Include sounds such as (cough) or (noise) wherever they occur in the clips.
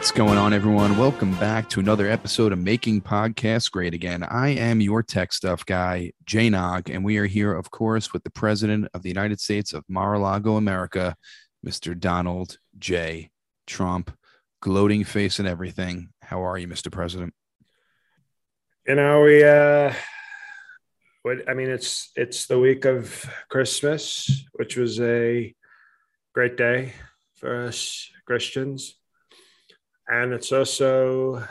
What's going on, everyone? Welcome back to another episode of Making Podcasts Great Again. I am your tech stuff guy, Jay Nog, and we are here, of course, with the President of the United States of Mar-a-Lago, America, Mr. Donald J. Trump. Gloating face and everything. How are you, Mr. President? You know, we uh I mean it's it's the week of Christmas, which was a great day for us Christians. And it's also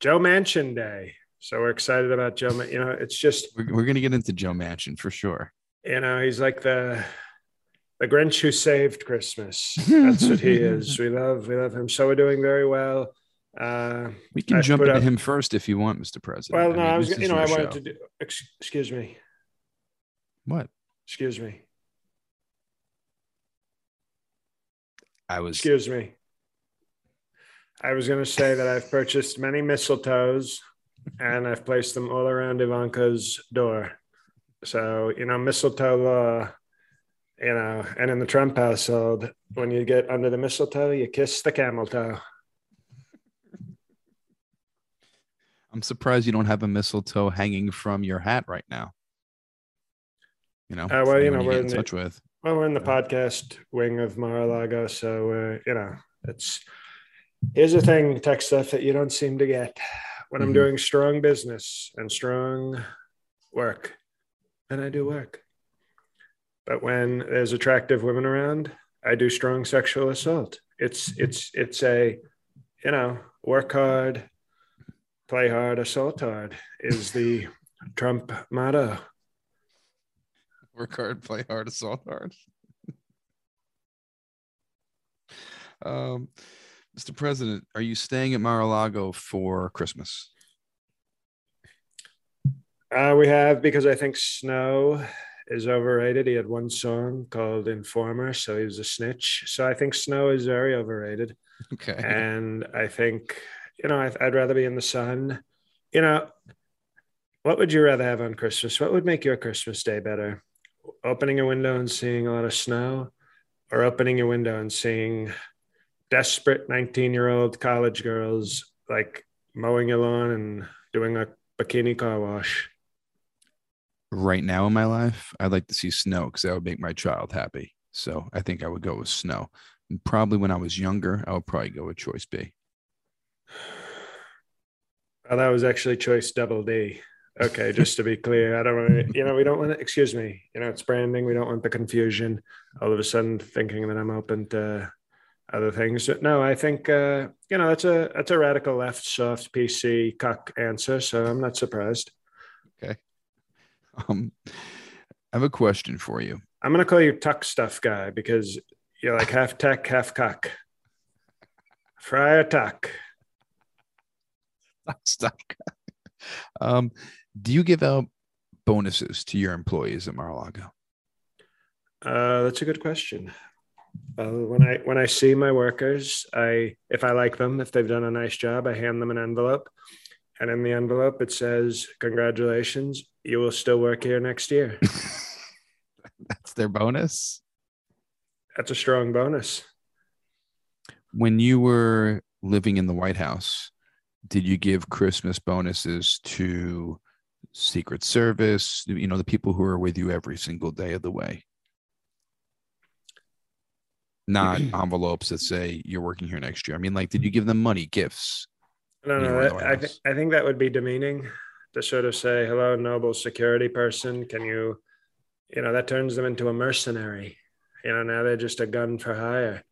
Joe Manchin Day. So we're excited about Joe. You know, it's just we're, we're going to get into Joe Manchin for sure. You know, he's like the the Grinch who saved Christmas. (laughs) That's what he is. We love we love him. So we're doing very well. Uh, we can I jump into up, him first if you want, Mr. President. Well, no, I, mean, I was you know I wanted show. to do. Excuse me. What? Excuse me. I was. Excuse me. I was going to say that I've purchased many mistletoes and I've placed them all around Ivanka's door. So, you know, mistletoe law, you know, and in the Trump household, when you get under the mistletoe, you kiss the camel toe. I'm surprised you don't have a mistletoe hanging from your hat right now. You know, uh, well, you know, we're in, in touch the, with. Well, we're in the yeah. podcast wing of Mar-a-Lago, so uh, you know, it's here's the thing, tech stuff that you don't seem to get when mm-hmm. I'm doing strong business and strong work, and I do work. But when there's attractive women around, I do strong sexual assault. It's it's it's a you know work hard, play hard, assault hard is the (laughs) Trump motto. Work hard, play hard, assault hard. (laughs) um, Mr. President, are you staying at Mar-a-Lago for Christmas? Uh, we have because I think Snow is overrated. He had one song called Informer, so he was a snitch. So I think Snow is very overrated. Okay. And I think, you know, I'd rather be in the sun. You know, what would you rather have on Christmas? What would make your Christmas day better? Opening a window and seeing a lot of snow, or opening a window and seeing desperate 19 year old college girls like mowing a lawn and doing a bikini car wash? Right now in my life, I'd like to see snow because that would make my child happy. So I think I would go with snow. And probably when I was younger, I would probably go with choice B. Well, that was actually choice double D. Okay, just to be clear, I don't want to, you know, we don't want to, excuse me, you know, it's branding. We don't want the confusion all of a sudden thinking that I'm open to other things. No, I think uh, you know that's a that's a radical left soft PC cuck answer, so I'm not surprised. Okay. Um, I have a question for you. I'm gonna call you tuck stuff guy because you're like half tech, half cuck. Friar tuck. Tuck stuff guy. Um, do you give out bonuses to your employees at Mar-a-Lago? Uh, that's a good question. Uh, when I when I see my workers, I if I like them, if they've done a nice job, I hand them an envelope, and in the envelope it says, "Congratulations, you will still work here next year." (laughs) That's their bonus. That's a strong bonus. When you were living in the White House, did you give Christmas bonuses to Secret Service? You know, the people who are with you every single day of the way not (clears throat) envelopes that say you're working here next year. I mean, like, did you give them money, gifts? No, no, that, I, th- I think that would be demeaning to sort of say, hello, noble security person. Can you, you know, that turns them into a mercenary. You know, now they're just a gun for hire.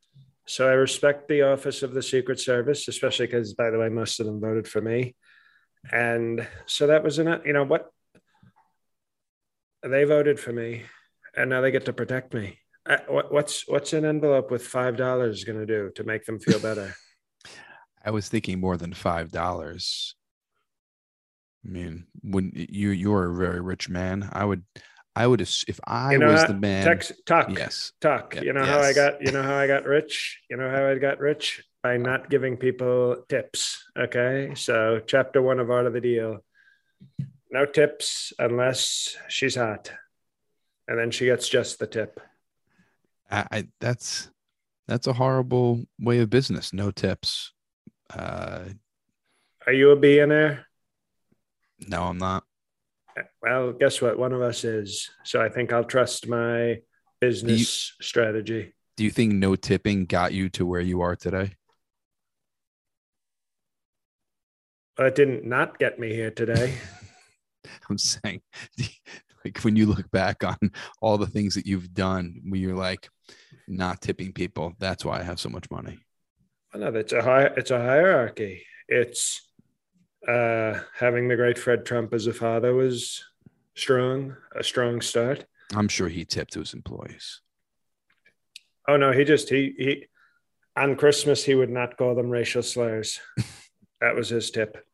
So I respect the office of the Secret Service, especially because, by the way, most of them voted for me. And so that was enough. You know what? They voted for me, and now they get to protect me. Uh, what's what's an envelope with five dollars going to do to make them feel better? (laughs) I was thinking more than five dollars. I mean, when you you're a very rich man, I would, I would if I you know, was the man. Text, talk, yes, talk. Yeah, you know yes. how I got, you know how I got rich. You know how I got rich by not giving people tips. Okay, so chapter one of Art of the Deal: no tips unless she's hot, and then she gets just the tip. I, I that's that's a horrible way of business. No tips Uh, Are you a billionaire? no, I'm not. Well, guess what? One of us is. So I think I'll trust my business strategy. Do you think no tipping got you to where you are today? But it didn't not get me here today. (laughs) I'm saying, (laughs) like when you look back on all the things that you've done, when you're like not tipping people, that's why I have so much money. Well, no, it's a high, it's a hierarchy. It's uh, having the great Fred Trump as a father was strong, a strong start. I'm sure he tipped to his employees. Oh no, he just he he on Christmas he would not call them racial slurs. (laughs) that was his tip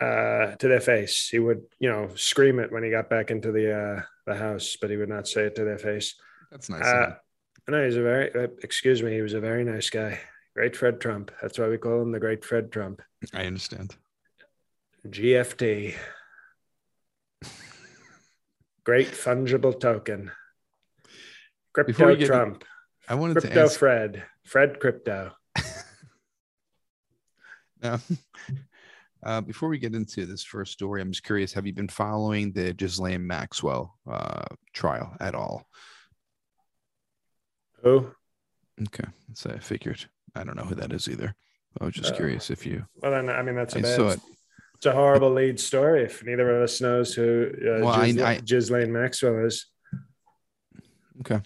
uh, to their face. He would, you know, scream it when he got back into the uh, the house, but he would not say it to their face. That's nice. Uh, no, he's a very uh, excuse me. He was a very nice guy. Great Fred Trump. That's why we call him the Great Fred Trump. I understand. GFT. Great fungible token. Crypto get- Trump. I wanted to Crypto ask Fred. Fred Crypto. (laughs) now, (laughs) uh, before we get into this first story, I'm just curious: Have you been following the Ghislaine Maxwell uh, trial at all? Who? Okay, so I figured. I don't know who that is either. I was just Uh, curious if you. Well, then, I mean, that's a I bad. it. It's a horrible lead story. If neither of us knows who uh, Well, I- Ghislaine, I- Ghislaine Maxwell is, Okay.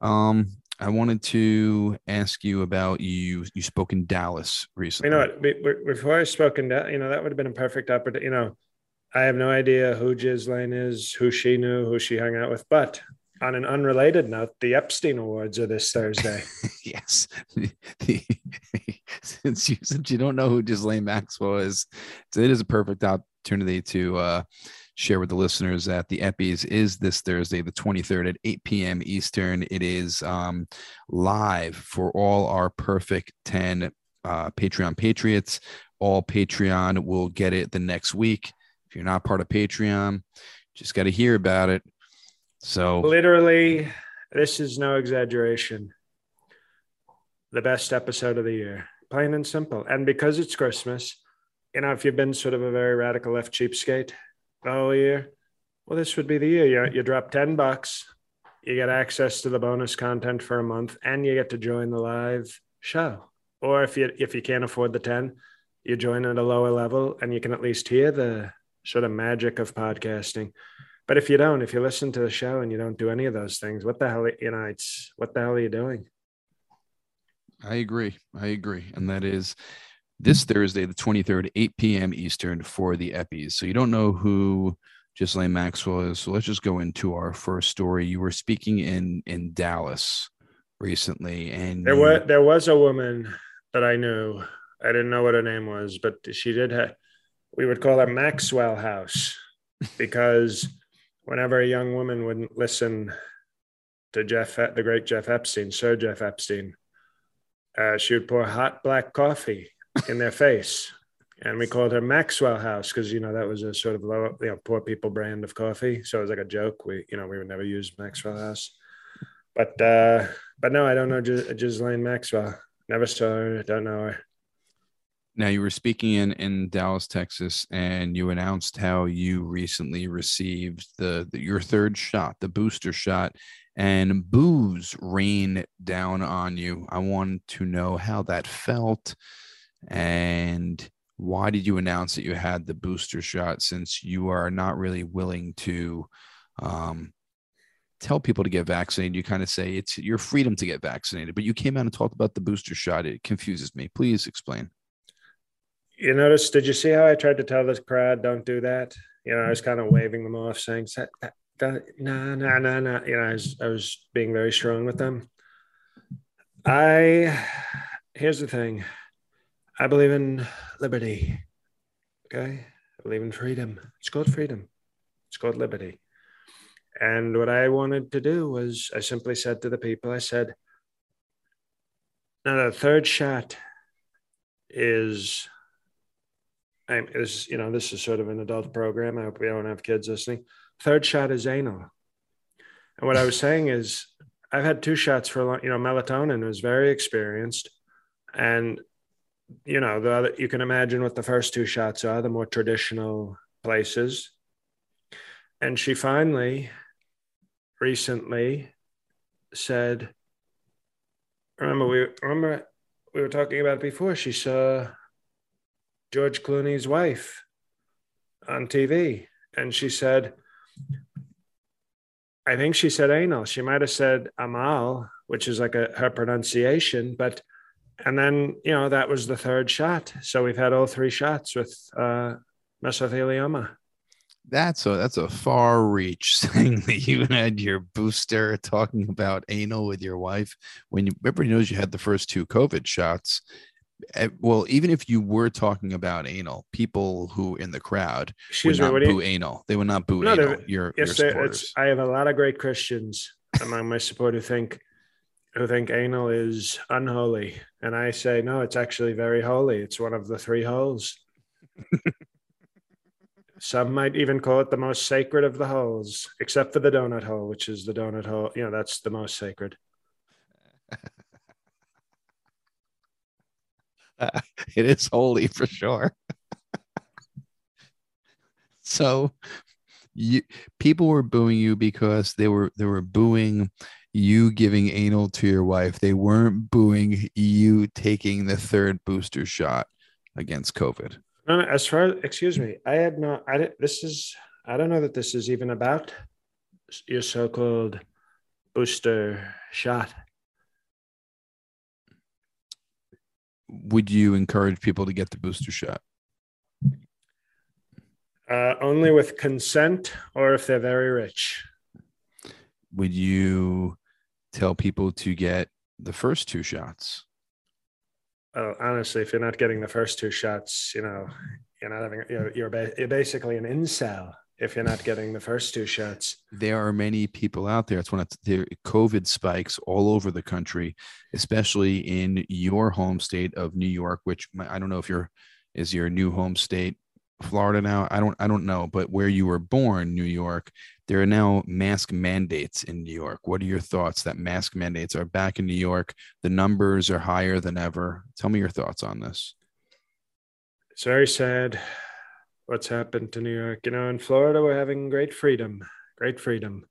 Um, I wanted to ask you about you. You spoke in Dallas recently. you know what? be- Before I spoke in Dallas, you know, that would have been a perfect opportunity. You know, I have no idea who Ghislaine is, who she knew, who she hung out with. But on an unrelated note, the Epstein Awards are this Thursday. (laughs) yes. (laughs) Since you since you don't know who Ghislaine Maxwell is, it is a perfect opportunity to uh, share with the listeners that the Eppies is this Thursday, the 23rd at 8 p.m. Eastern. It is um, live for all our perfect 10 uh, Patreon patriots. All Patreon will get it the next week. If you're not part of Patreon, just got to hear about it. So Literally, this is no exaggeration. The best episode of the year, plain and simple. And because it's Christmas, you know, if you've been sort of a very radical left cheapskate whole year, well, this would be the year. You, you drop 10 bucks, you get access to the bonus content for a month, and you get to join the live show. Or if you if you can't afford the 10, you join at a lower level and you can at least hear the sort of magic of podcasting. But if you don't, if you listen to the show and you don't do any of those things, what the hell, you know, it's what the hell are you doing? I agree. I agree. And that is this Thursday, the 23rd, 8 p.m. Eastern for the Eppies. So you don't know who Ghislaine Maxwell is. So let's just go into our first story. You were speaking in in Dallas recently, and There was there was a woman that I knew. I didn't know what her name was, but she did have. We would call her Maxwell House (laughs) because whenever a young woman wouldn't listen to Jeff, the great Jeff Epstein, Sir Jeff Epstein, uh, she would pour hot black coffee in their face, and we called her Maxwell House because you know that was a sort of low, you know, poor people brand of coffee. So it was like a joke. We, you know, we would never use Maxwell House, but uh, but no, I don't know Ghislaine Maxwell. Never saw her. Don't know her. Now you were speaking in in Dallas, Texas, and you announced how you recently received the, the your third shot, the booster shot, and booze rained down on you. I want to know how that felt, and why did you announce that you had the booster shot since you are not really willing to um, tell people to get vaccinated? You kind of say it's your freedom to get vaccinated, but you came out and talked about the booster shot. It confuses me. Please explain. You notice? Did you see how I tried to tell this crowd don't do that? You know, I was kind of waving them off, saying, "No, no, no, no." You know, I was I was being very strong with them. I here's the thing. I believe in liberty. Okay, I believe in freedom. It's called freedom. It's called liberty. And what I wanted to do was, I simply said to the people, I said, "Now the third shot is." I'm, is you know this is sort of an adult program. I hope we don't have kids listening. Third shot is anal, and what I was saying is I've had two shots for a long. You know, melatonin was very experienced, and you know, the other, you can imagine what the first two shots are, the more traditional places. And she finally, recently, said, "Remember we remember we were talking about it before. She saw George Clooney's wife on TV, and she said." I think she said anal. She might have said amal, which is like a her pronunciation, but and then you know that was the third shot. So we've had all three shots with uh, mesothelioma. That's a that's a far reach saying (laughs) that you had your booster talking about anal with your wife when you, everybody knows you had the first two COVID shots. Eh, Well, even if you were talking about anal, people who in the crowd Excuse would me. not boo you, anal. They would not boo No, anal. Your yes, your supporters. I have a lot of great Christians among my support who think who think anal is unholy, and I say no, it's actually very holy. It's one of the three holes. Some might even call it the most sacred of the holes, except for the donut hole, which is the donut hole. You know, that's the most sacred. (laughs) (laughs) it is holy for sure. (laughs) so you people were booing you because they were they were booing you giving anal to your wife. They weren't booing you taking the third booster shot against COVID. No, no, as far excuse me, I had not. I didn't- this is. I don't know that this is even about your so-called booster shot. Would you encourage people to get the booster shot? Uh, only with consent or if they're very rich. Would you tell people to get the first two shots? Well, honestly, if you're not getting the first two shots, you know, you're not having. You're you're, ba- you're basically an incel if you're not getting the first two shots. there are many people out there. It's one of the COVID spikes all over the country, especially in your home state of New York, which I don't know if your is your new home state Florida now. I don't I don't know, but where you were born, New York, there are now mask mandates in New York. What are your thoughts that mask mandates are back in New York? The numbers are higher than ever. Tell me your thoughts on this. It's very sad what's happened to New York. You know, in Florida, we're having great freedom, great freedom.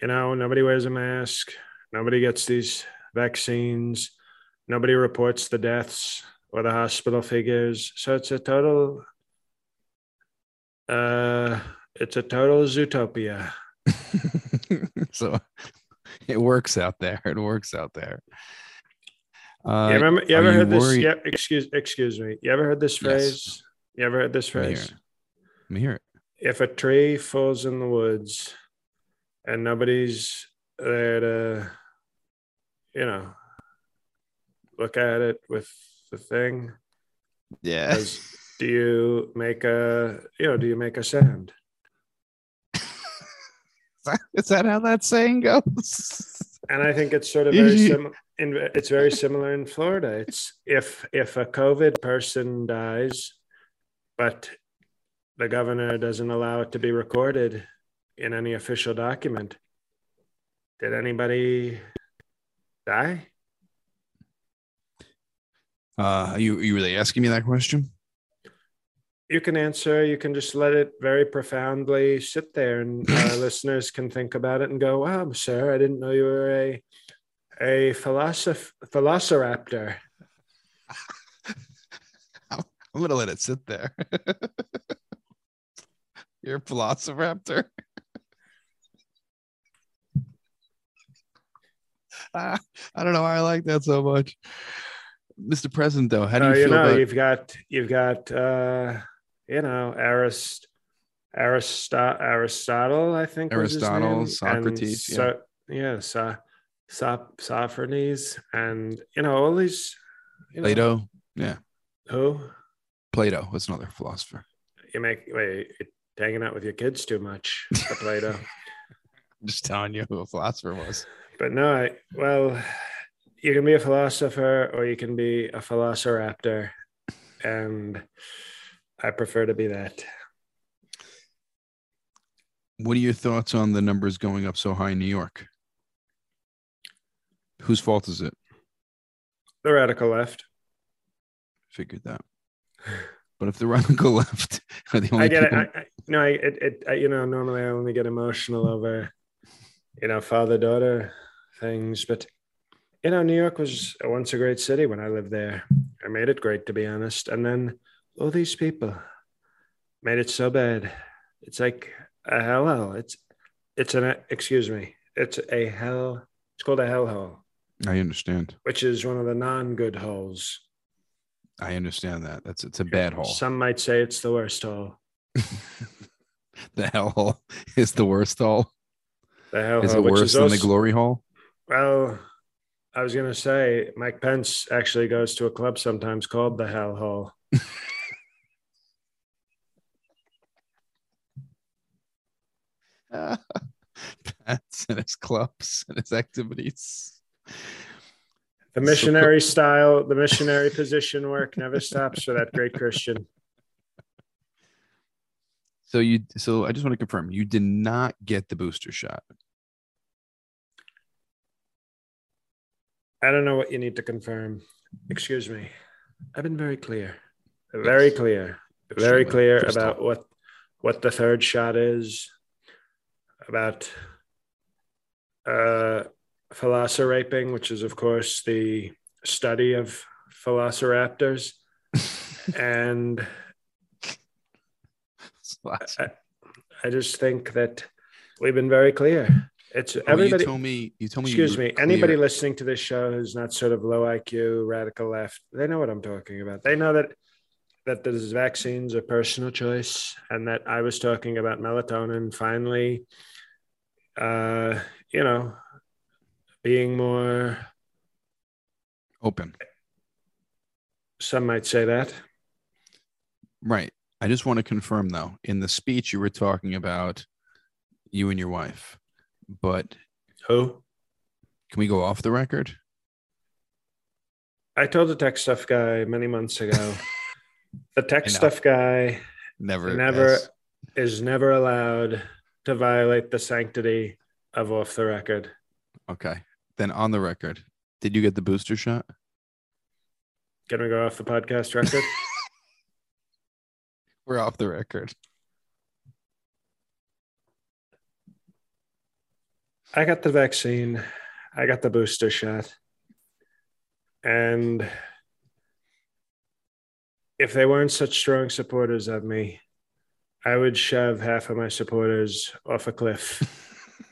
You know, nobody wears a mask, nobody gets these vaccines, nobody reports the deaths or the hospital figures. So it's a total, uh, it's a total zootopia. (laughs) so it works out there. It works out there. Uh, you remember? You ever you heard this? Yeah. Excuse. Excuse me. You ever heard this Yes. You ever heard this phrase? Let me hear it. If a tree falls in the woods, and nobody's there to, you know, look at it with the thing, Yeah. does, do you make a, you know, do you make a sound? (laughs) Is that how that saying goes? (laughs) and I think it's sort of very similar. in, it's very similar in Florida. It's if if a COVID person dies, but the governor doesn't allow it to be recorded in any official document. Did anybody die? Uh, are you are you really asking me that question? You can answer. You can just let it very profoundly sit there, and uh, (laughs) listeners can think about it and go, "Wow, sir, I didn't know you were a a philosoph- velociraptor." I'm gonna let it sit there. (laughs) You're a velociraptor. (laughs) Ah, I don't know why I like that so much. Mr. President, though, how do you Uh, you feel know, about you've got you've got uh, you know Arist, Arist- Aristotle, I think Aristotle, Socrates, and so, yeah, so, Sop- Sophocles, and you know all these. You know, Plato? Yeah, Who Plato was another philosopher. you make? Wait, hanging out with your kids too much, Plato. (laughs) I'm just telling you who a philosopher was. but no, I, well, you can be a philosopher or you can be a velociraptor, and I prefer to be that. What are your thoughts on the numbers going up so high in New York? Whose fault is it? The radical left. Figured that. But if the right and go left (laughs) are the only I get people, it. I, I, no, I, it, it, I, you know, normally I only get emotional over, you know, father daughter things, but you know, New York was once a great city when I lived there. I made it great, to be honest. And then all these people made it so bad. It's like a hellhole. It's, it's an, excuse me, it's a hell. It's called a hellhole, I understand. which is one of the non-good holes. I understand that. That's it's a bad hole. Some might say it's the worst hole. (laughs) the hell hole is the worst hole. The hell Is hole, it worse than the glory hole? Well, I was gonna say Mike Pence actually goes to a club sometimes called the Hell Hole. (laughs) Pats and his clubs and his activities. The So- missionary style, the missionary position work never stops for that great Christian. So you so I just want to confirm you did not get the booster shot. I don't know what you need to confirm. Excuse me. I've been very clear, very Yes. clear, very Extremely clear crystal. about what what the third shot is, about uh, velociraping, which is of course the study of velociraptors, (laughs) and I, I just think that we've been very clear. It's Oh, everybody. you told me you told me Excuse me. Anybody listening to this show who's not sort of low IQ, radical left, they know what I'm talking about. They know that that these vaccines are personal choice, and that I was talking about melatonin finally, uh, you know, being more. open. Some might say that. Right. I just want to confirm though, in the speech you were talking about you and your wife, but Who? can we go off the record? I told the tech stuff guy many months ago. (laughs) the tech stuff guy Never, never has- is never allowed to violate the sanctity of off the record. Okay. Then on the record, did you get the booster shot? Can we go off the podcast record? (laughs) We're off the record. I got the vaccine. I got the booster shot. And if they weren't such strong supporters of me, I would shove half of my supporters off a cliff. (laughs)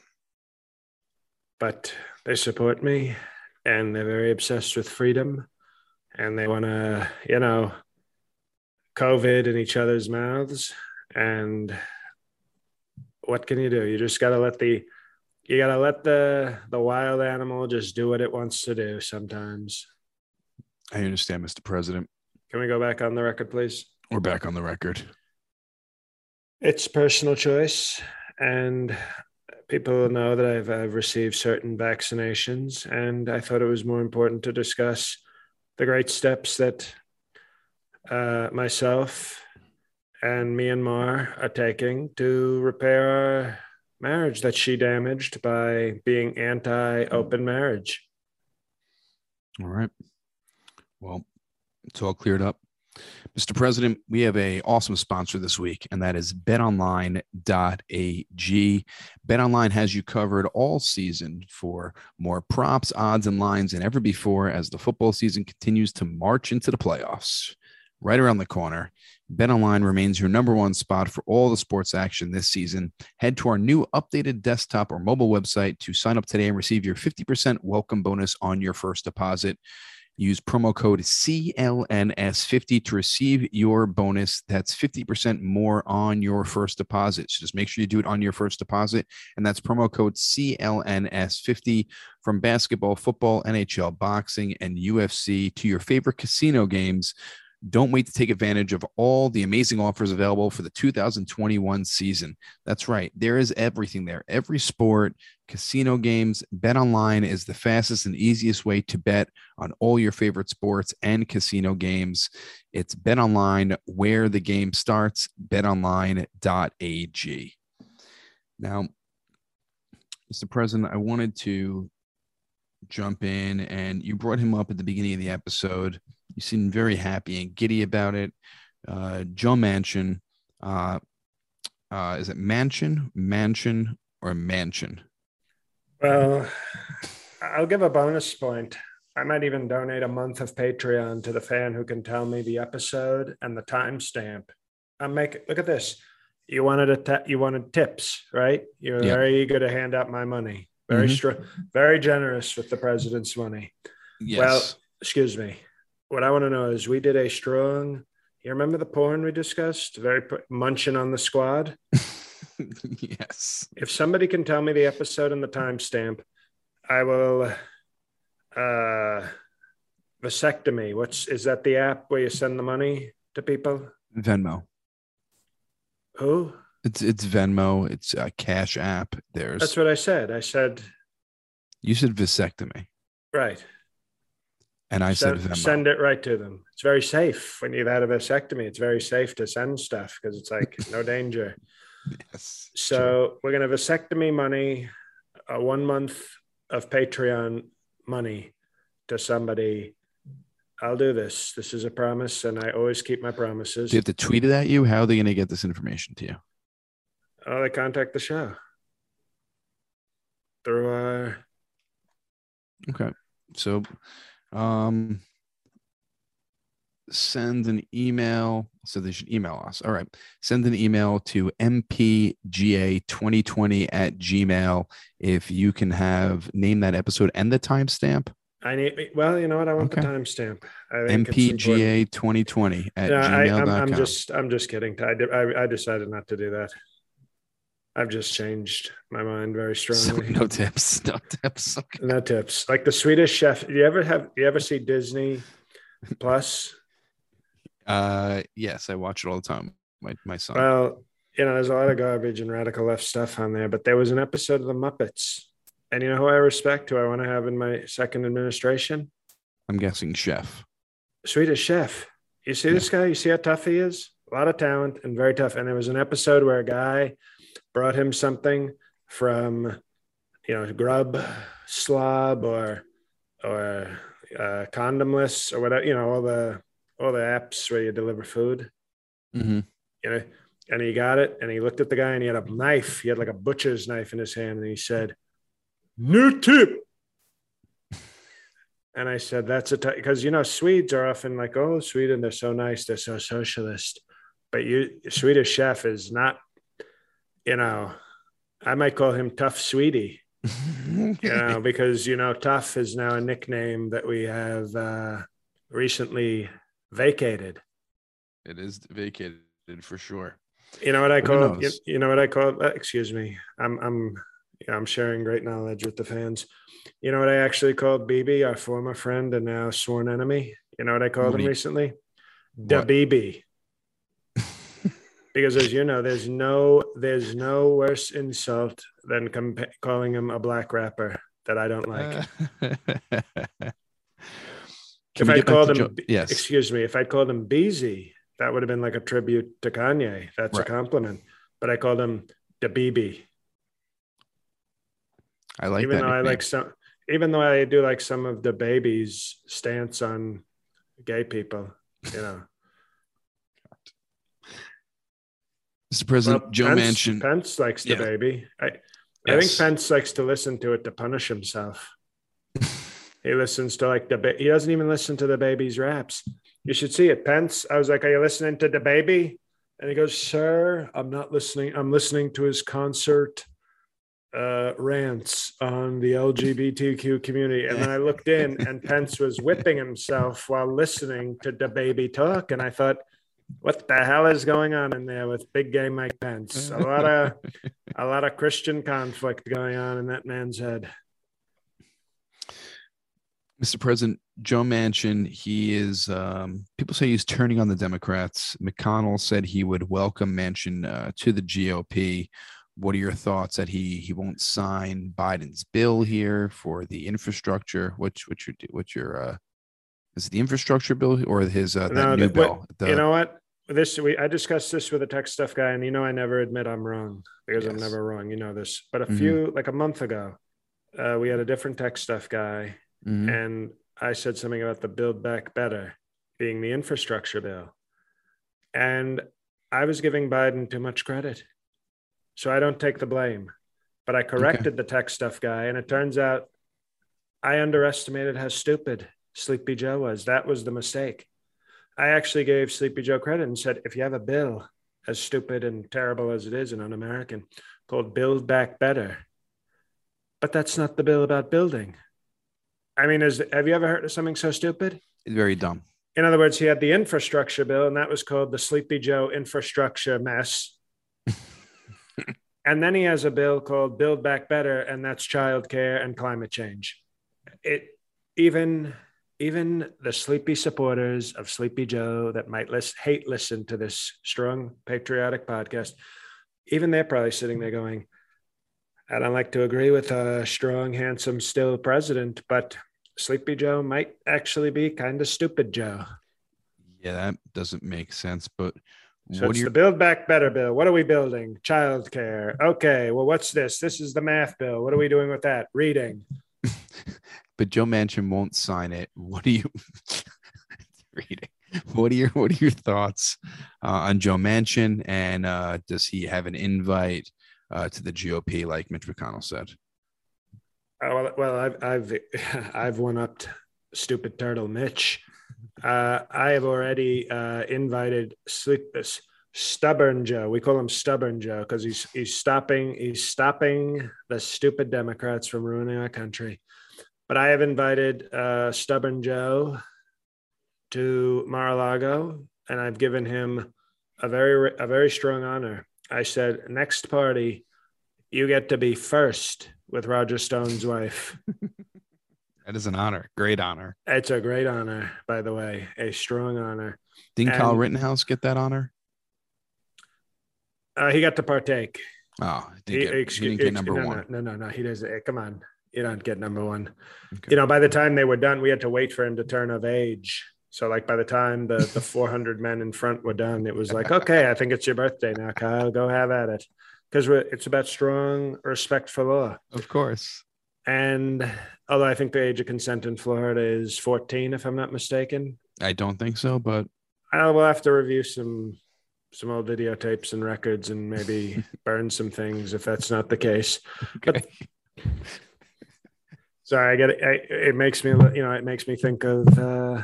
but they support me and they're very obsessed with freedom and they want to, you know, COVID in each other's mouths. And what can you do? You just got to let the you gotta let the the wild animal just do what it wants to do sometimes. I understand, Mr. President. Can we go back on the record, please? We're back on the record. It's personal choice, and people know that I've, I've received certain vaccinations, and I thought it was more important to discuss the great steps that uh, myself and Myanmar are taking to repair our marriage that she damaged by being anti-open marriage. All right. Well, it's all cleared up. Mr. President, we have a awesome sponsor this week, and that is betonline.ag. BetOnline has you covered all season for more props, odds, and lines than ever before as the football season continues to march into the playoffs. Right around the corner, BetOnline remains your number one spot for all the sports action this season. Head to our new updated desktop or mobile website to sign up today and receive your 50% welcome bonus on your first deposit. Use promo code CLNS50 to receive your bonus. That's 50% more on your first deposit. So just make sure you do it on your first deposit. And that's promo code CLNS50 from basketball, football, NHL, boxing, and UFC to your favorite casino games. Don't wait to take advantage of all the amazing offers available for the 2021 season. That's right. There is everything there. Every sport, casino games, Bet Online is the fastest and easiest way to bet on all your favorite sports and casino games. It's Bet Online where the game starts, betonline.ag. Now, Mr. President, I wanted to jump in and you brought him up at the beginning of the episode. You seem very happy and giddy about it. Uh, Joe Manchin, uh, uh, is it Mansion, Mansion, or Mansion? Well, I'll give a bonus point. I might even donate a month of Patreon to the fan who can tell me the episode and the timestamp. I'm making. Look at this. You wanted a te- you wanted tips, right? You're Yeah. very eager to hand out my money. Very Mhm. str- very generous with the president's money. Yes. Well, excuse me. What I want to know is we did a strong. You remember the porn we discussed? Very munching on the squad. (laughs) yes. If somebody can tell me the episode and the timestamp, I will. Uh, vasectomy. What's is that the app where you send the money to people? Venmo. Who? It's it's Venmo. It's a cash app. There's That's what I said. I said you said vasectomy, right. And I send, said Venmo. send it right to them. It's very safe when you've had a vasectomy. It's very safe to send stuff because it's like no (laughs) danger. yes. So we're gonna vasectomy money, a one month of Patreon money to somebody. I'll do this. This is a promise, and I always keep my promises. Do you have to tweet it at you? How are they going to get this information to you? Oh, they contact the show through our. Okay. So, um, send an email. So they should email us. All right. Send an email to mpga2020 at gmail if you can have name that episode and the timestamp. I need. Well, you know what? I want Okay. the timestamp. I important. mpga2020 at I, gmail.com. I'm, I'm just. I'm just kidding. I, I, I decided not to do that. I've just changed my mind very (laughs) So strongly. no tips. No tips. Okay. No tips. Like the Swedish chef. Do you ever have? You ever see Disney Plus? Uh, yes, I watch it all the time. My my son. Well, you know, there's a lot of garbage and radical left stuff on there, but there was an episode of the Muppets. And you know who I respect, who I want to have in my second administration? I'm guessing chef. Swedish chef. You see this guy? You see how tough he is? A lot of talent and very tough. And there was an episode where a guy brought him something from, you know, Grub, Slob, or or uh, Condomless, or whatever. You know, all the all the apps where you deliver food. Mm-hmm. you know, and he got it and he looked at the guy and he had a knife. He had like a butcher's knife in his hand and he said, New tip. (laughs) And I said, That's a because you know, Swedes are often like, Oh, Sweden, they're so nice, they're so socialist. But you Swedish chef is not, you know, I might call him tough sweetie, (laughs) you know, because you know, tough is now a nickname that we have uh recently vacated. It is vacated for sure. You know what I call you, you know what I call uh, excuse me. I'm I'm yeah, I'm sharing great knowledge with the fans. You know what I actually called BB, our former friend and now sworn enemy? You know what I called What him you- recently? Da BB. Because as you know, there's no there's no worse insult than compa- calling him a black rapper that I don't like. Uh, (laughs) Can if I called him, Jo- yes, excuse me, if I called him Beezy, that would have been like a tribute to Kanye. That's Right. a compliment. But I called him the BB. I like even that. though I like some, even though I do like some of the baby's stance on gay people, you know. Mr. President Well, Joe Pence, Manchin. Pence likes the Yeah. baby. I, I think Pence likes to listen to it to punish himself. (laughs) he listens to like the ba- he doesn't even listen to the baby's raps. You should see it, Pence. I was like, "Are you listening to the baby?" And he goes, "Sir, I'm not listening. I'm listening to his concert." uh, rants on the LGBTQ community. And then I looked in and (laughs) Pence was whipping himself while listening to the baby talk. And I thought, what the hell is going on in there with big gay Mike Pence? A lot of (laughs) a lot of Christian conflict going on in that man's head. Mr. President Joe Manchin, he is, um, people say he's turning on the Democrats. McConnell said he would welcome Manchin uh, to the GOP. What are your thoughts that he he won't sign Biden's bill here for the infrastructure? What's what's your what's your uh, is it the infrastructure bill or his uh, that No, new the- bill? The- you know what? This we I discussed this with a tech stuff guy, and you know I never admit I'm wrong because I'm never wrong. You know this. But a Mhm. few like a month ago, uh, we had a different tech stuff guy, Mhm. and I said something about the Build Back Better being the infrastructure bill. And I was giving Biden too much credit. So I don't take the blame. But I corrected okay. the tech stuff guy, and it turns out I underestimated how stupid Sleepy Joe was. That was the mistake. I actually gave Sleepy Joe credit and said, if you have a bill as stupid and terrible as it is and un American called Build Back Better, but that's not the bill about building. I mean, is have you ever heard of something so stupid? It's very dumb. In other words, he had the infrastructure bill, and that was called the Sleepy Joe infrastructure mess. (laughs) and then he has a bill called Build Back Better, and that's childcare and climate change. It even even the sleepy supporters of Sleepy Joe that might list, hate listen to this strong patriotic podcast, even they're probably sitting there going, I don't like to agree with a strong, handsome, still president, but Sleepy Joe might actually be kind of stupid Joe. Yeah, that doesn't make sense. But so what it's the Build Back Better bill. What are we building? Childcare. Okay. Well, what's this? This is the math bill. What are we doing with that? Reading. (laughs) but Joe Manchin won't sign it. (laughs) What do you reading? What are your What are your thoughts uh, on Joe Manchin? And uh, does he have an invite uh, to the GOP, like Mitch McConnell said? Uh, well, well, I've I've (laughs) I've one upped stupid turtle Mitch. Uh, I have already uh, invited sleep stubborn Joe. We call him stubborn Joe because he's he's stopping he's stopping the stupid Democrats from ruining our country. But I have invited uh, Stubborn Joe to Mar-a-Lago, and I've given him a very a very strong honor. I said, next party, you get to be first with Roger Stone's wife. (laughs) that is an honor, great honor. It's a great honor, by the way, a strong honor. Didn't and, Kyle Rittenhouse get that honor? Uh, he got to partake. Oh, he, get, he, didn't get number no, one. No, no, no, he doesn't. Come on, you don't get number one. Okay. You know, by the time they were done, we had to wait for him to turn of age. So, like by the time the the (laughs) 400 men in front were done, it was like, okay, I think it's your birthday now, Kyle. Go have at it, because it's about strong respect for law. Of course. And although I think the age of consent in Florida is 14, if I'm not mistaken. I don't think so, but uh, I will have to review some some old videotapes and records and maybe (laughs) burn some things if that's not the case. Okay. But sorry, I get it. I, it makes me, you know, it makes me think of uh,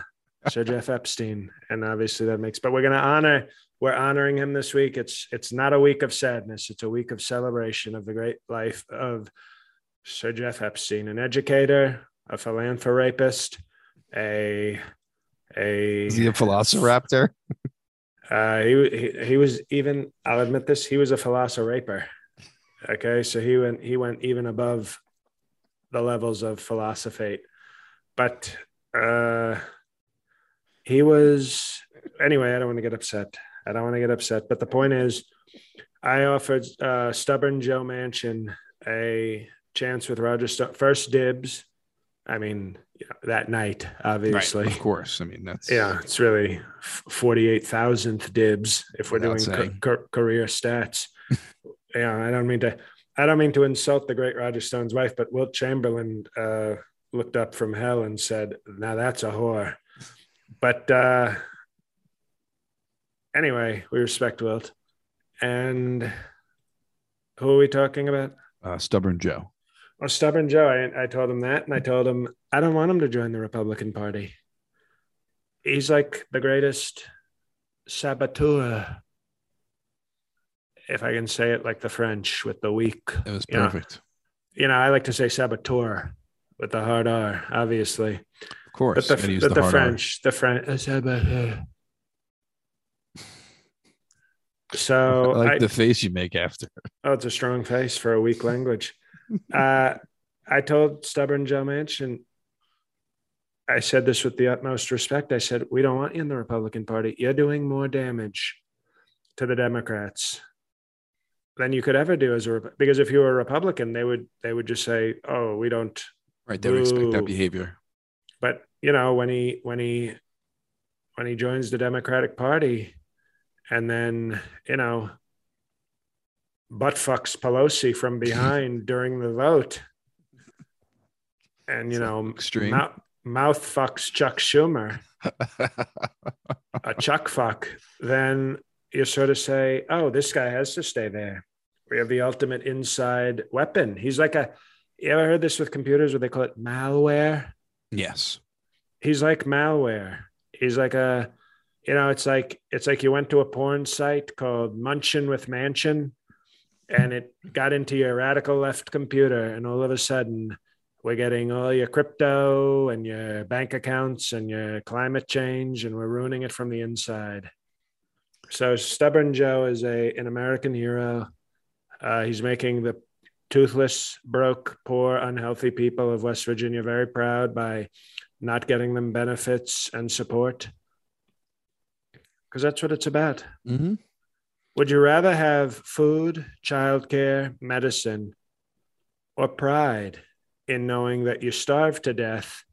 Sir Jeff Epstein, and obviously that makes. But we're going to honor. We're honoring him this week. It's it's not a week of sadness. It's a week of celebration of the great life of Sir Jeff Epstein, an educator, a philanthropist, a a. Is he a velociraptor? (laughs) uh, he, he he was even. I'll admit this. He was a velociraper. Okay, so he went he went even above the levels of philosophy. But uh, he was, anyway, I don't want to get upset. I don't want to get upset. But the point is, I offered uh, stubborn Joe Manchin a chance with Roger Stone, first dibs. I mean, you know, that night, obviously. Right, of course. I mean, that's. Yeah, it's really 48,000th dibs if we're doing ca- career stats. (laughs) yeah, I don't mean to I don't mean to insult the great Roger Stone's wife, but Wilt Chamberlain uh, looked up from hell and said, "Now that's a whore." But uh, anyway, we respect Wilt. And who are we talking about? Uh, Stubborn Joe. Oh, Stubborn Joe. I, I told him that, and I told him I don't want him to join the Republican Party. He's like the greatest saboteur if I can say it like the French with the weak. It was perfect. You know, you know, I like to say saboteur with the hard R, obviously. Of course. But the, but the, the French, R. the French, uh, saboteur. So (laughs) I like I, the face you make after. (laughs) Oh, it's a strong face for a weak language. uh, I told stubborn Joe Manchin, I said this with the utmost respect. I said, we don't want you in the Republican Party. You're doing more damage to the Democrats than you could ever do as a because if you were a Republican, they would they would just say, "Oh, we don't." Right, they would expect that behavior. But you know, when he when he when he joins the Democratic Party, and then you know, butt fucks Pelosi from (laughs) behind during the vote, and you know, extreme. Mouth, mouth fucks Chuck Schumer, (laughs) a Chuck fuck, then you sort of say, oh, this guy has to stay there. We have the ultimate inside weapon. He's like a, you ever heard this with computers where they call it malware? yes. He's like malware. He's like a, you know, it's like it's like you went to a porn site called Munchin with Mansion, and it got into your radical left computer, and all of a sudden, we're getting all your crypto and your bank accounts and your climate change, and we're ruining it from the inside. So stubborn Joe is a an American hero. Uh, he's making the toothless, broke, poor, unhealthy people of West Virginia very proud by not getting them benefits and support. Because that's what it's about. Mm-hmm. Would you rather have food, childcare, medicine, or pride in knowing that you starved to death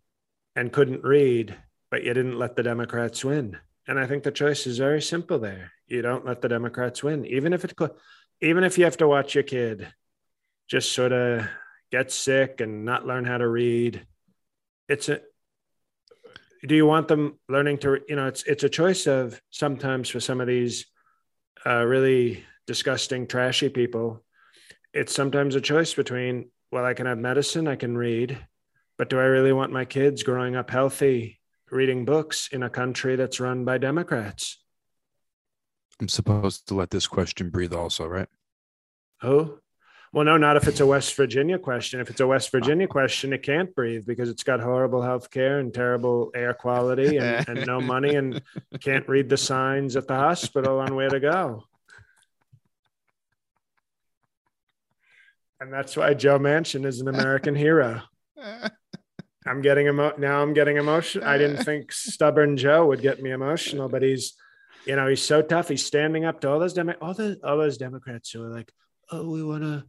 and couldn't read, but you didn't let the Democrats win? And I think the choice is very simple there. You don't let the Democrats win, even if it, even if you have to watch your kid just sort of get sick and not learn how to read. It's a. Do you want them learning to? You know, it's it's a choice of sometimes for some of these uh, really disgusting, trashy people. It's sometimes a choice between well, I can have medicine, I can read, but do I really want my kids growing up healthy, reading books in a country that's run by Democrats? I'm supposed to let this question breathe also, right? Oh, Well, no, not if it's a West Virginia question. If it's a West Virginia question, it can't breathe because it's got horrible health care and terrible air quality and, (laughs) and no money and can't read the signs at the hospital on where to go. And that's why Joe Manchin is an American hero. (laughs) I'm getting emo- now. I'm getting emotional. I didn't (laughs) think stubborn Joe would get me emotional, but he's, you know, he's so tough. He's standing up to all those Demo- all those all those Democrats who are like, oh, we want to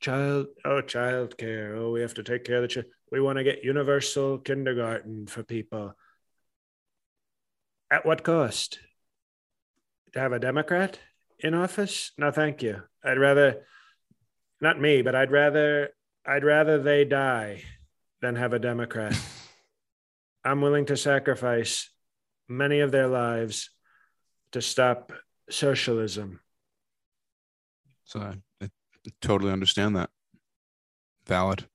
child, oh, child care. Oh, we have to take care of the child. We want to get universal kindergarten for people. At what cost? To have a Democrat in office? No, thank you. I'd rather, not me, but I'd rather, I'd rather they die than have a Democrat. (laughs) I'm willing to sacrifice many of their lives to stop socialism. So I, I totally understand that. Valid.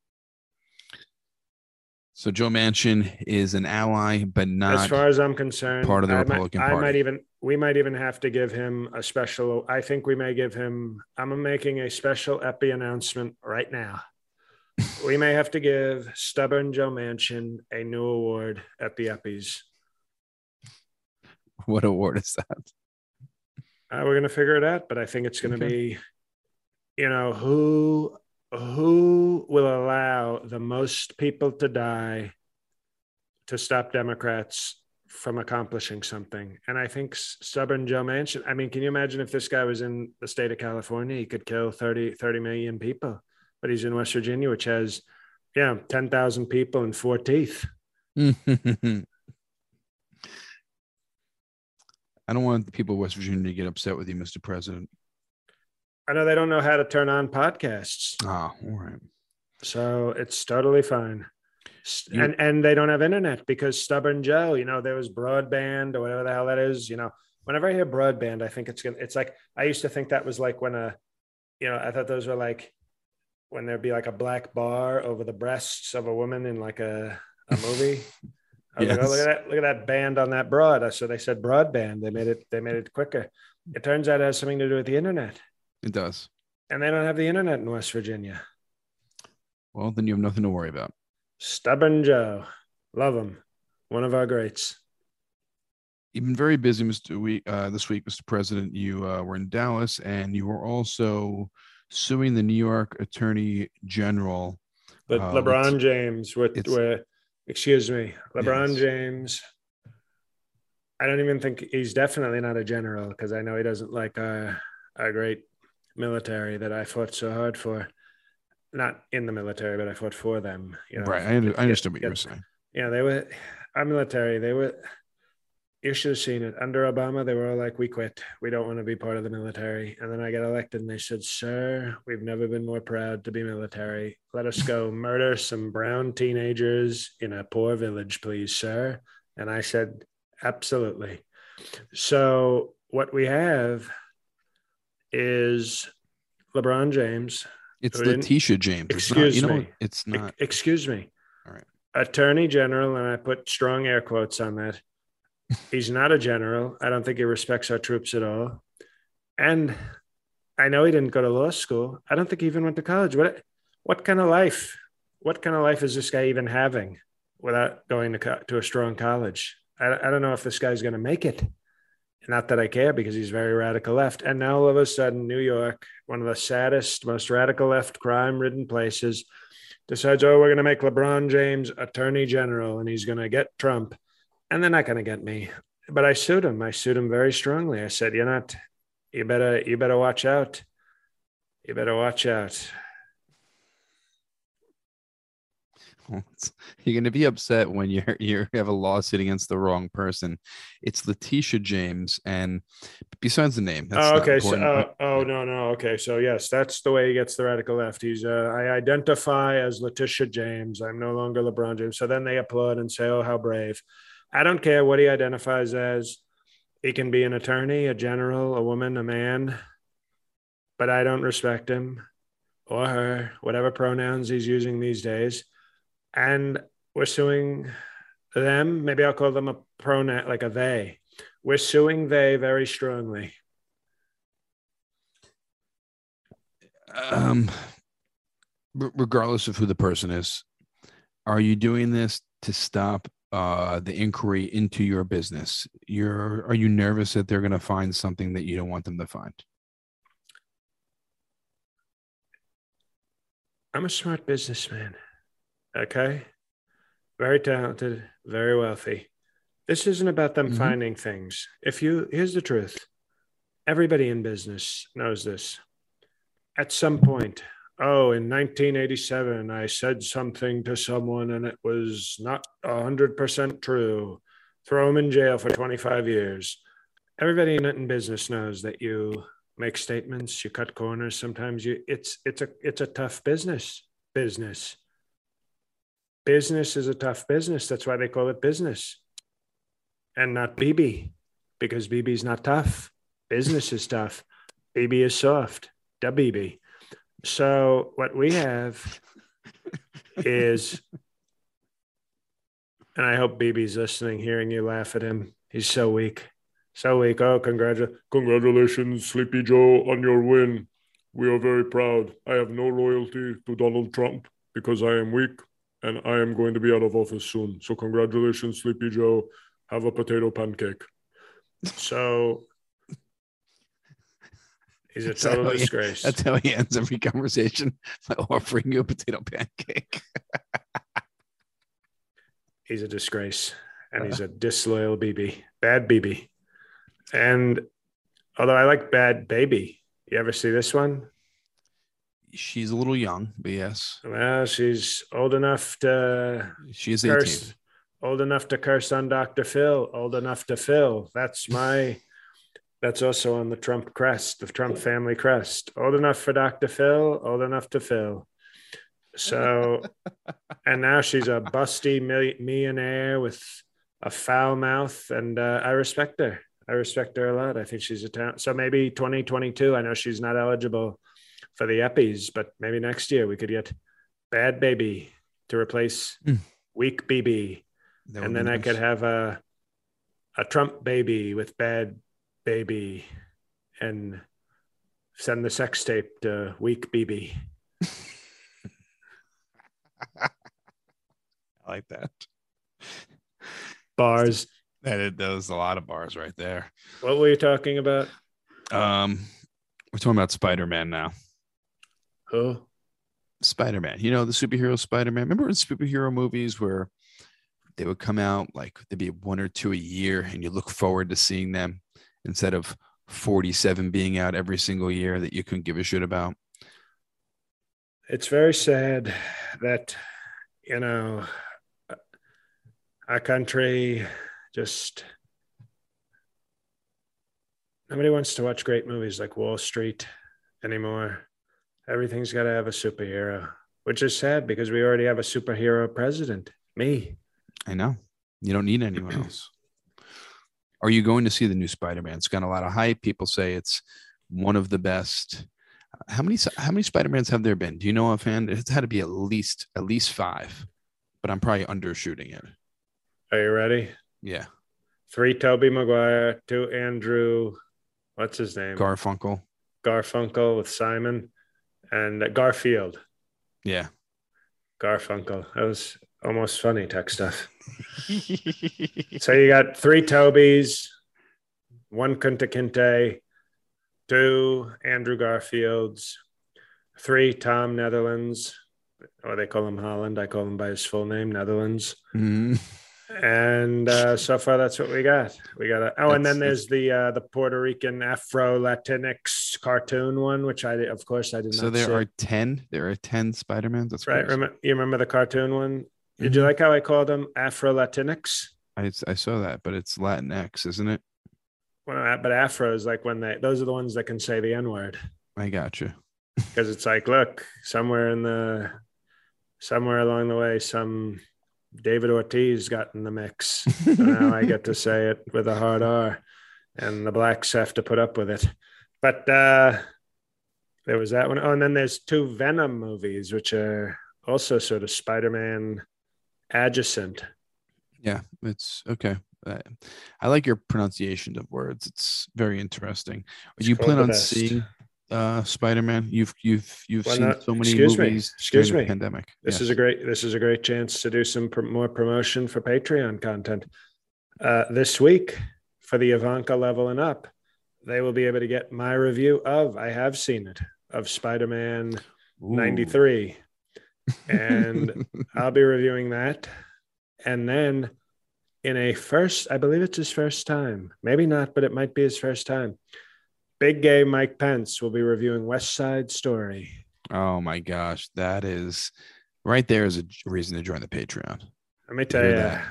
So Joe Manchin is an ally, but not as far as I'm concerned, part of the I Republican might, I Party. might even we might even have to give him a special. I think we may give him. I'm making a special Eppy announcement right now. We may have to give stubborn Joe Manchin a new award at the Eppies. what award is that? Uh, we're gonna figure it out, but I think it's gonna Okay. be, you know, who who will allow the most people to die to stop Democrats from accomplishing something. And I think stubborn Joe Manchin. I mean, can you imagine if this guy was in the state of California, he could kill 30, 30 million people, but he's in West Virginia, which has, yeah, 10,000 people and four teeth. (laughs) I don't want the people of West Virginia to get upset with you, Mr. President. I know they don't know how to turn on podcasts. Ah, all right. So it's totally fine. You- and and they don't have internet because stubborn Joe, you know, there was broadband or whatever the hell that is. You know, whenever I hear broadband, I think it's gonna it's like I used to think that was like when a you know, I thought those were like when there'd be like a black bar over the breasts of a woman in like a, a movie. I was like, oh, look at that, look at that band on that broad. So they said broadband. They made it, they made it quicker. It turns out it has something to do with the internet. It does. And they don't have the internet in West Virginia. Well, then you have nothing to worry about. Stubborn Joe. Love him. One of our greats. You've been very busy, Mr. Week, uh, this week, Mr. President. You uh, were in Dallas, and you were also suing the New York Attorney General. But Uh, LeBron James, with, with, excuse me, LeBron Yes. James. I don't even think he's definitely not a general because I know he doesn't like our, our great military that I fought so hard for. Not in the military, but I fought for them. You know, right. I, under- I understood what you were saying. yeah, they were our military. They were, you should have seen it. Under Obama, they were all like, we quit. We don't want to be part of the military. And then I got elected and they said, sir, we've never been more proud to be military. Let us go (laughs) murder some brown teenagers in a poor village, please, sir. And I said, absolutely. So what we have is LeBron James. It's Letitia James. Excuse it's not, me. You know, it's not. Excuse me. All right. Attorney General, and I put strong air quotes on that He's not a general. I don't think he respects our troops at all. And I know he didn't go to law school. I don't think he even went to college. What what kind of life? What kind of life is this guy even having without going to to a strong college? I, I don't know if this guy's going to make it. Not that I care because he's very radical left. And now all of a sudden, New York, one of the saddest, most radical left, crime ridden places, decides, oh, we're going to make LeBron James attorney general and he's going to get Trump and they're not going to get me. But I sued him. I sued him very strongly. I said, "You're not. You better. You better watch out. You better watch out." You're going to be upset when you're (laughs) you have a lawsuit against the wrong person. It's Letitia James, and besides the name, oh, okay. So, uh, oh no, no. Okay, so yes, that's the way he gets the radical left. He's uh, I identify as Letitia James. I'm no longer LeBron James. So then they applaud and say, "Oh, how brave." I don't care what he identifies as. He can be an attorney, a general, a woman, a man, but I don't respect him or her, whatever pronouns he's using these days. And we're suing them. Maybe I'll call them a pronoun, like a they. We're suing they very strongly. Um, regardless of who the person is, are you doing this to stop uh, the inquiry into your business? You're are you nervous that they're going to find something that you don't want them to find? I'm a smart businessman. Okay. Very talented, very wealthy. This isn't about them mm-hmm. finding things. If you, here's the truth everybody in business knows this. At some point, oh, in 1987, I said something to someone and it was not 100% true. Throw them in jail for 25 years. Everybody in it in business knows that you make statements, you cut corners. Sometimes you, it's, it's a, it's a tough business, business. Business is a tough business. That's why they call it business and not BB because BB is not tough. Business is tough. BB is soft. WB. So what we have is, and I hope BB's listening, hearing you laugh at him. He's so weak, so weak. Oh, congratu- congratulations, Sleepy Joe, on your win. We are very proud. I have no loyalty to Donald Trump because I am weak and I am going to be out of office soon. So congratulations, Sleepy Joe. Have a potato pancake. So He's a total that's disgrace. He, that's how he ends every conversation (laughs) by offering you a potato pancake. (laughs) he's a disgrace and he's a (laughs) disloyal BB, bad BB. And although I like bad baby, you ever see this one? She's a little young, but yes. Well, she's old enough to. She is 18. Curse, old enough to curse on Dr. Phil, old enough to fill. That's my that's also on the Trump crest, the Trump family crest. Old enough for Dr. Phil, old enough to fill. So, (laughs) and now she's a busty millionaire with a foul mouth, and uh, I respect her. I respect her a lot. I think she's a talent. So maybe 2022. I know she's not eligible for the Eppies, but maybe next year we could get Bad Baby to replace mm. Weak BB, and then nice. I could have a a Trump baby with bad baby and send the sex tape to weak BB. (laughs) I like that. Bars. That, that was a lot of bars right there. What were you talking about? Um, we're talking about Spider Man now. Who? Spider Man. You know the superhero Spider Man. Remember in superhero movies where they would come out like there'd be one or two a year, and you look forward to seeing them instead of 47 being out every single year that you couldn't give a shit about? It's very sad that, you know, our country just nobody wants to watch great movies like Wall Street anymore. Everything's got to have a superhero, which is sad because we already have a superhero president, me. I know. You don't need anyone else. Are you going to see the new Spider-Man? It's got a lot of hype. People say it's one of the best. How many how many Spider-Mans have there been? Do you know offhand? It's had to be at least at least five, but I'm probably undershooting it. Are you ready? Yeah. Three Tobey Maguire, two Andrew, what's his name? Garfunkel. Garfunkel with Simon and uh, Garfield. Yeah. Garfunkel. That was almost funny tech stuff. so you got three Tobys, one Kunta Kinte, two Andrew Garfields, three Tom Netherlands, or they call him Holland. I call him by his full name, Netherlands. Mhm. And uh, so far, that's what we got. We got a, oh, and then there's the uh, the Puerto Rican Afro Latinx cartoon one, which I of course I did not So not. there see. are ten. There are ten Spider-Mans. That's right. Remember, you remember the cartoon one? Did you like how I called them Afro Latinx? I, I saw that, but it's Latinx, isn't it? Well, uh, but Afro is like when they those are the ones that can say the N word I got you. (laughs) because it's like, look, somewhere in the somewhere along the way, some David Ortiz got in the mix. So now I get to (laughs) say it with a hard R, and the blacks have to put up with it. But uh, there was that one. Oh, and then there's two Venom movies, which are also sort of Spider-Man adjacent. Yeah, it's okay. Uh, I like your pronunciation of words. It's very interesting. It's you plan on best. seeing uh Spider-Man? You've you've you've Why seen not? so many Excuse me. movies Excuse during me. pandemic. This Yes. is a great. This is a great chance to do some pr- more promotion for Patreon content. Uh, this week for the Ivanka level and up, they will be able to get my review of. I have seen it of Spider-Man Ooh. 93 and (laughs) I'll be reviewing that. And then in a first, I believe it's his first time, maybe not, but it might be his first time. Big gay Mike Pence will be reviewing West Side Story. oh my gosh, that is right there is a reason to join the Patreon. Let me tell Hear you, that.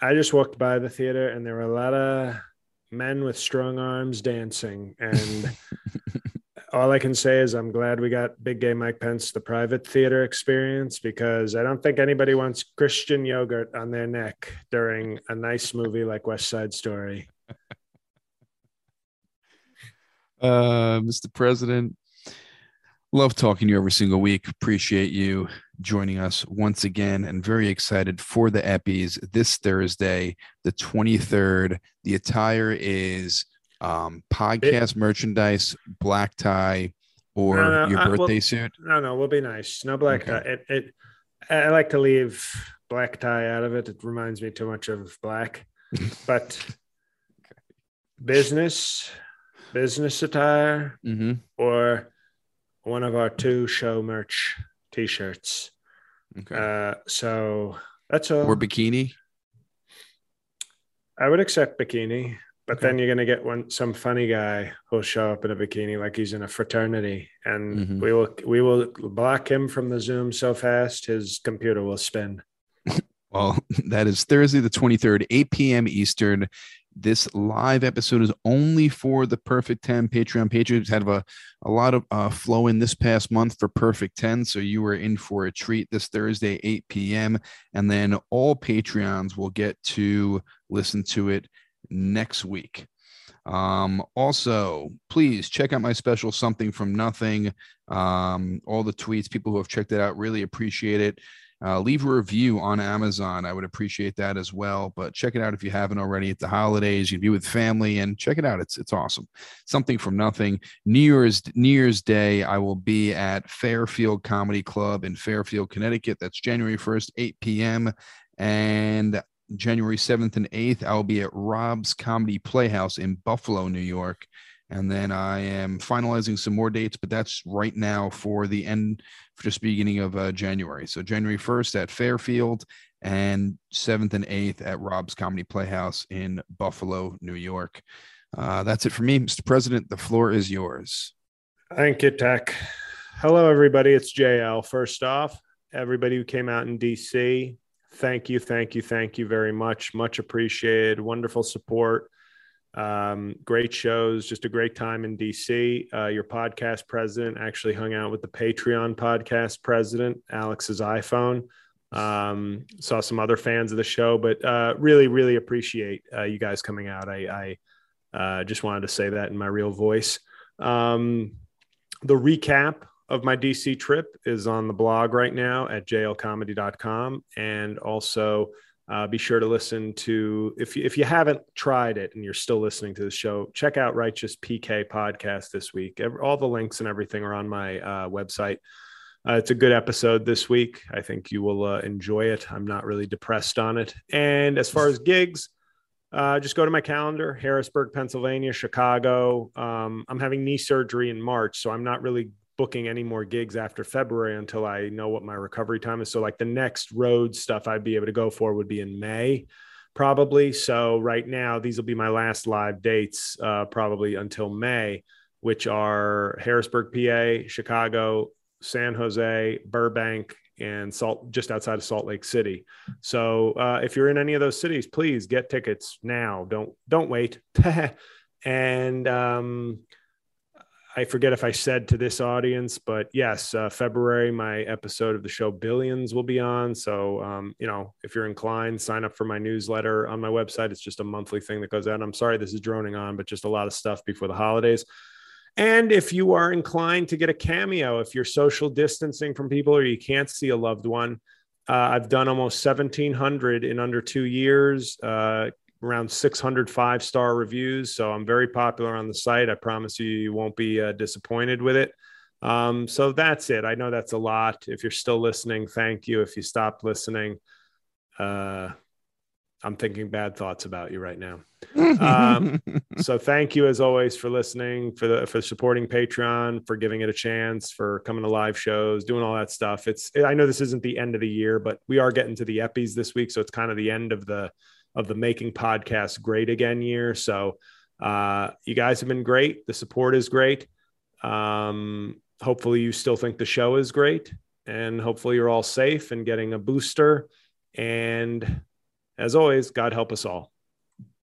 I just walked by the theater and there were a lot of men with strong arms dancing. And (laughs) all I can say is I'm glad we got Big Gay Mike Pence the private theater experience because I don't think anybody wants Christian yogurt on their neck during a nice movie like West Side Story. (laughs) Uh, Mr. President, love talking to you every single week. Appreciate you joining us once again and very excited for the Eppies this Thursday, the 23rd. The attire is um, podcast merchandise, black tie, or No, no, your I- well- birthday suit. No, no, we'll be nice. No black Okay. tie. It, it, I like to leave black tie out of it. It reminds me too much of black, (laughs) but business, business attire, hmm or one of our two show merch t-shirts. Okay. Uh, so that's all. or bikini. I would accept bikini, but Okay. then you're gonna get one some funny guy who'll show up in a bikini like he's in a fraternity, and Mhm. we will we will block him from the Zoom so fast his computer will spin. (laughs) Well, that is Thursday, the 23rd, 8 p.m. Eastern. This live episode is only for the Perfect 10 Patreon patrons. Had a, a lot of uh, flow in this past month for Perfect 10. So you were in for a treat this Thursday, 8 p.m. And then all Patreons will get to listen to it next week. Um, also, please check out my special Something from Nothing. Um, all the tweets, people who have checked it out, really appreciate it. Uh, leave a review on Amazon. I would appreciate that as well. But check it out if you haven't already. At the holidays, you'd be with family and check it out. It's it's awesome. Something from nothing. New Year's New Year's Day, I will be at Fairfield Comedy Club in Fairfield, Connecticut. That's January first, eight p.m. And January seventh and eighth, I'll be at Rob's Comedy Playhouse in Buffalo, New York. And then I am finalizing some more dates, but that's right now for the end for just beginning of uh, January. So January 1st at Fairfield and 7th and 8th at Rob's Comedy Playhouse in Buffalo, New York. Uh, that's it for me, Mr. President. The floor is yours. Thank you, Tech. Hello, everybody. It's JL. First off, everybody who came out in DC, thank you, thank you, thank you very much. Much appreciated. Wonderful support. Um, great shows, just a great time in DC. Uh, your podcast president actually hung out with the Patreon podcast president, Alex's iPhone. Um, saw some other fans of the show, but uh, really, really appreciate uh, you guys coming out. I, I uh, just wanted to say that in my real voice. Um, the recap of my DC trip is on the blog right now at jlcomedy.com. And also, uh, be sure to listen to if you, if you haven't tried it and you're still listening to the show, check out Righteous PK podcast this week. All the links and everything are on my uh, website. Uh, it's a good episode this week. I think you will uh, enjoy it. I'm not really depressed on it. And as far as gigs, uh, just go to my calendar Harrisburg, Pennsylvania, Chicago. Um, I'm having knee surgery in March, so I'm not really booking any more gigs after February until I know what my recovery time is. So, like the next road stuff I'd be able to go for would be in May, probably. So, right now, these will be my last live dates, uh, probably until May, which are Harrisburg, PA, Chicago, San Jose, Burbank, and Salt, just outside of Salt Lake City. So, uh, if you're in any of those cities, please get tickets now. Don't don't wait. (laughs) and um, I forget if I said to this audience, but yes, uh, February, my episode of the show Billions will be on. So, um, you know, if you're inclined, sign up for my newsletter on my website. It's just a monthly thing that goes out. I'm sorry this is droning on, but just a lot of stuff before the holidays. And if you are inclined to get a cameo, if you're social distancing from people or you can't see a loved one, uh, I've done almost 1,700 in under two years. Uh, around 600 five star reviews. So I'm very popular on the site. I promise you, you won't be uh, disappointed with it. Um, so that's it. I know that's a lot. If you're still listening, thank you. If you stopped listening, uh, I'm thinking bad thoughts about you right now. Um, (laughs) so thank you as always for listening, for the for supporting Patreon, for giving it a chance, for coming to live shows, doing all that stuff. It's I know this isn't the end of the year, but we are getting to the Eppies this week, so it's kind of the end of the of the making podcast great again year. So uh, you guys have been great. The support is great. Um, hopefully, you still think the show is great, and hopefully, you're all safe and getting a booster. And as always, God help us all.